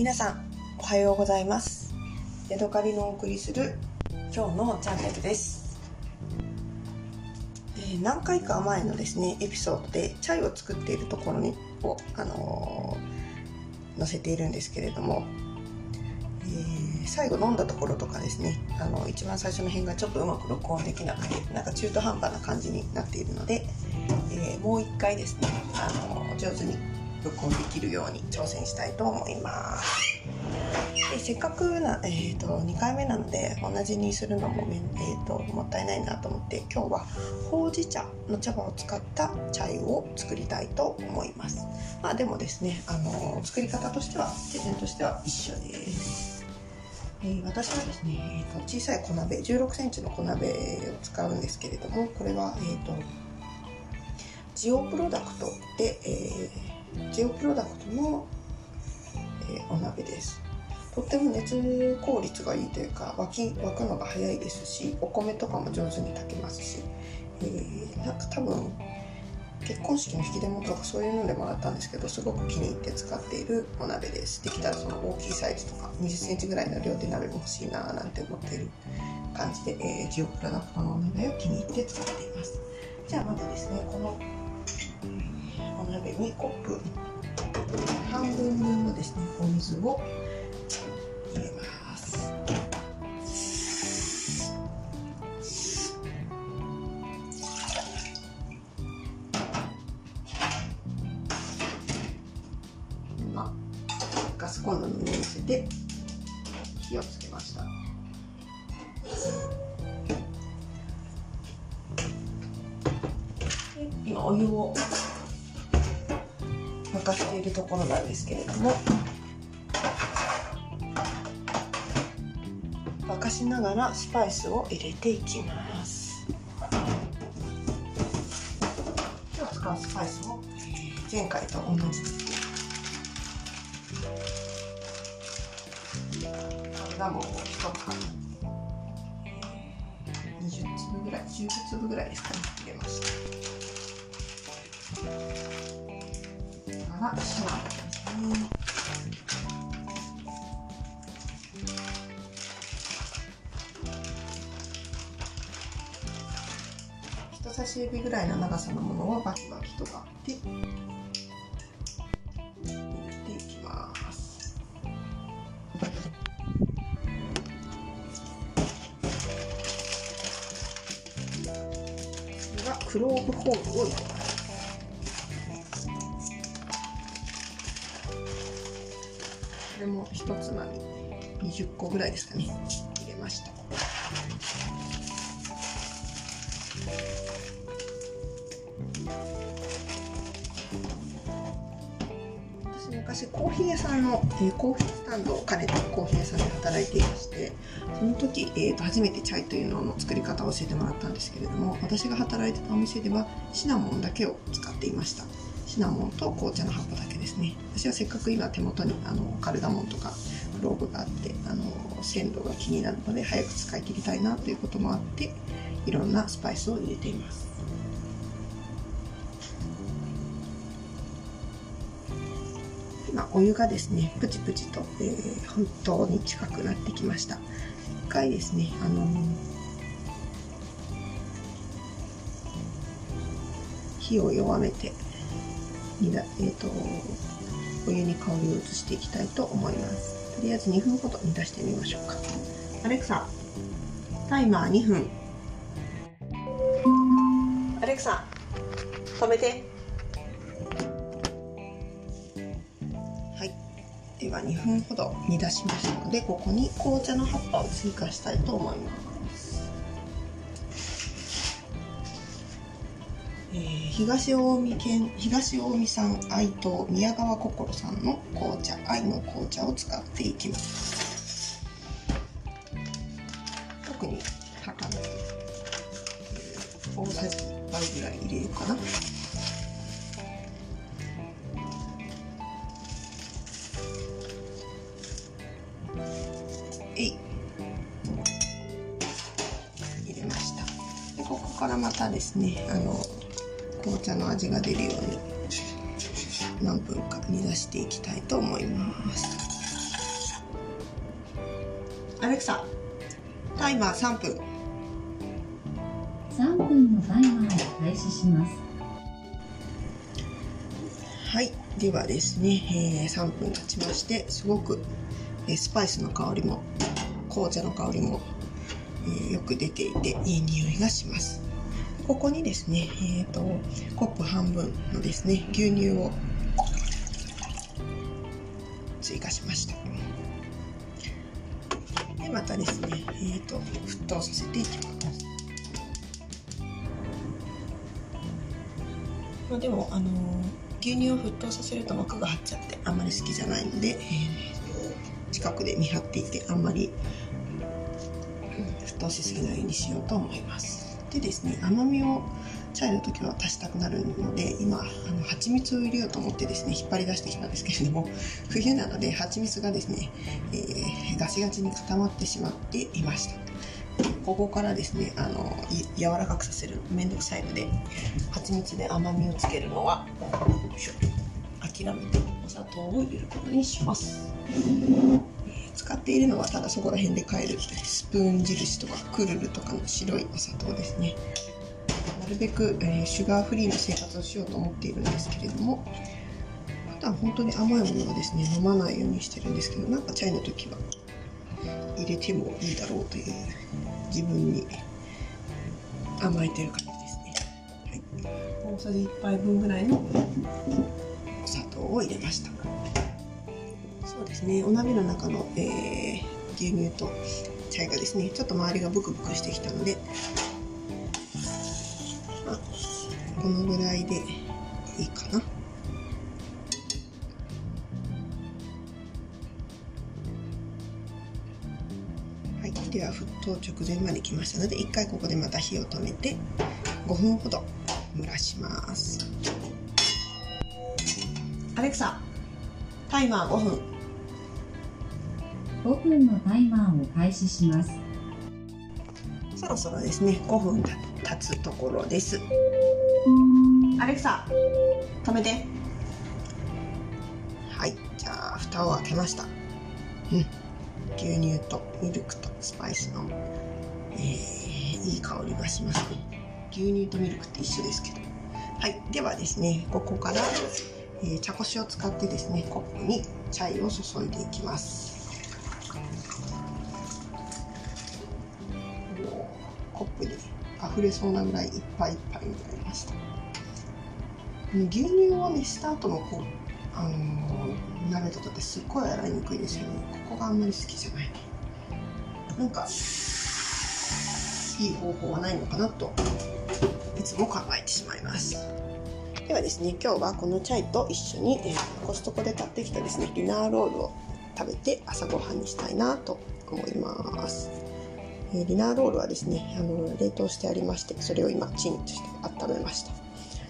皆さんおはようございます。ヤドカリのお送りする今日のチャンネルです、えー何回か前のですねエピソードでチャイを作っているところにを、あのー載せているんですけれども、えー最後飲んだところとかですねあの一番最初の辺がちょっとうまく録音できなくてなんか中途半端な感じになっているので、えーもう一回ですね、あのー上手に録音できるように挑戦したいと思います。でせっかくな、えー、と2回目なので同じにするのもめん、えー、ともったいないなと思って今日はほうじ茶の茶葉を使ったチャイを作りたいと思います。まあでもですね、あのー作り方としては手順としては一緒です。えー私はですね、えーと小さい小鍋1 6センチの小鍋を使うんですけれどもこれは、えー、とジオプロダクトで、えージオプロダクトの、えーお鍋です。とっても熱効率がいいというか沸き沸くのが早いですしお米とかも上手に炊けますし、えーなんか多分結婚式の引き出物とかそういうのでもらったんですけどすごく気に入って使っているお鍋です。できたらその大きいサイズとか2 0センチぐらいの量で鍋も欲しいななんて思っている感じで、えージオプロダクトのお鍋を気に入って使っています。じゃあまずですねこの鍋にコップ半分分のですねお水を入れます。今ガスコンロに乗せて火をつけました。今お湯を沸かしているところなんですけれども沸かしながらスパイスを入れていきます。今日使うスパイスも前回と同じカルダモンを1缶えー20粒ぐらい15粒ぐらいですかね。入れました。からシナモンですね。人差し指ぐらいの長さのものをバキバキと割って入れていきます。次はクローブホールを入れます。一つまみ。20個ぐらいですかね。入れました。私昔コーヒー屋さんの、えーコーヒースタンドを兼ねてコーヒー屋さんで働いていましてその時、えーと初めてチャイというのの作り方を教えてもらったんですけれども私が働いてたお店ではシナモンだけを使っていました。シナモンと紅茶の葉っぱだけですね。私はせっかく今手元にあのカルダモンとかクローブがあってあの鮮度が気になるので早く使い切りたいなということもあっていろんなスパイスを入れています。今お湯がですねプチプチと、えー本当に近くなってきました。一回ですねあの火を弱めてにだ、えー、とお湯に香りを移していきたいと思います。とりあえず2分ほど煮出してみましょうか。アレクサタイマー2分。アレクサ止めて。はい。では2分ほど煮出しましたのでここに紅茶の葉っぱを追加したいと思います。東近江県東近江産愛党宮川心さんの紅茶愛の紅茶を使っていきます。特に高め大さじ1杯ぐらい入れようかな。えい。入れました。でここからまたですねあの紅茶の味が出るように何分か煮出していきたいと思います。レクサタイマー3分。3分のタイマーを開始します。はいではですね、えー、3分経ちましてすごく、えー、スパイスの香りも紅茶の香りも、えー、よく出ていていい匂いがしますここにですね、えーと、コップ半分のですね牛乳を追加しました。でまたですね、えーと、沸騰させていきます。まあ、でも、あのー、牛乳を沸騰させると膜が張っちゃってあんまり好きじゃないので、えー、近くで見張っていてあんまり沸騰しすぎないようにしようと思います。でですね甘みをチャイの時は足したくなるので今あの蜂蜜を入れようと思ってですね引っ張り出してきたんですけれども 冬なので蜂蜜がですね、えー、ガチガチに固まってしまっていました。ここからですねあの柔らかくさせるめんどくさいので蜂蜜で甘みをつけるのは諦めてお砂糖を入れることにします、使っているのはただそこら辺で買えるスプーン印とかクルルとかの白いお砂糖ですね。なるべく、えー、シュガーフリーの生活をしようと思っているんですけれども。普段本当に甘いものはですね飲まないようにしてるんですけどなんかチャイの時は入れてもいいだろうという自分に甘えてる感じですね、はい、大さじ1杯分ぐらいのお砂糖を入れました。そうですね。お鍋の中の、えー、牛乳とチャイがですねちょっと周りがブクブクしてきたのでこのぐらいでいいかな。では沸騰直前まで来ましたので1回ここでまた火を止めて5分ほど蒸らします。アレクサタイマー5分。5分のタイマーを開始します。そろそろですね。5分経つところです。アレクサ止めて。はい。じゃあ蓋を開けました。うん。牛乳とミルクとスパイスの、えー、いい香りがします。ね牛乳とミルクって一緒ですけど。はい。ではですねここから、えー、茶こしを使ってですねコップにチャイを注いでいきます溢れそうなぐらいいっぱいいっぱいになりました。牛乳を熱した後のこうあのー、鍋とかってすっごい洗いにくいですよねここがあんまり好きじゃない。なんかいい方法はないのかなといつも考えてしまいます。ではですね今日はこのチャイと一緒に、えー、コストコで買ってきたですねディナーロールを食べて朝ごはんにしたいなと思います。えディナーロールはですねあの冷凍してありましてそれを今チンとして温めました。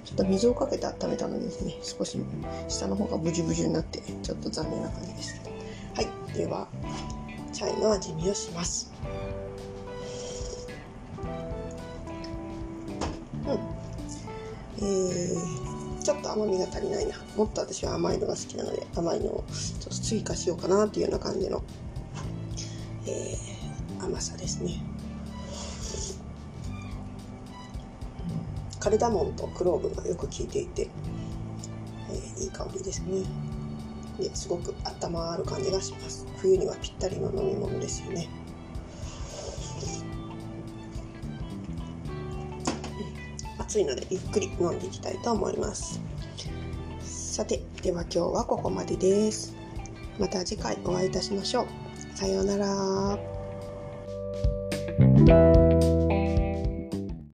ちょっと水をかけて温めたのにですね少し下の方がブジュブジュになってちょっと残念な感じですけど。はいではチャイの味見をします。うん。えー、ちょっと甘みが足りないな。もっと私は甘いのが好きなので甘いのをちょっと追加しようかなっていうような感じの、えー、甘さですね。カルダモンとクローブがよく効いていて、えー、いい香りですね。ですごく温まる感じがします。冬にはぴったりの飲み物ですよね。暑いのでゆっくり飲んでいきたいと思います。さてでは今日はここまでです。また次回お会いいたしましょう。さようなら。Thank you.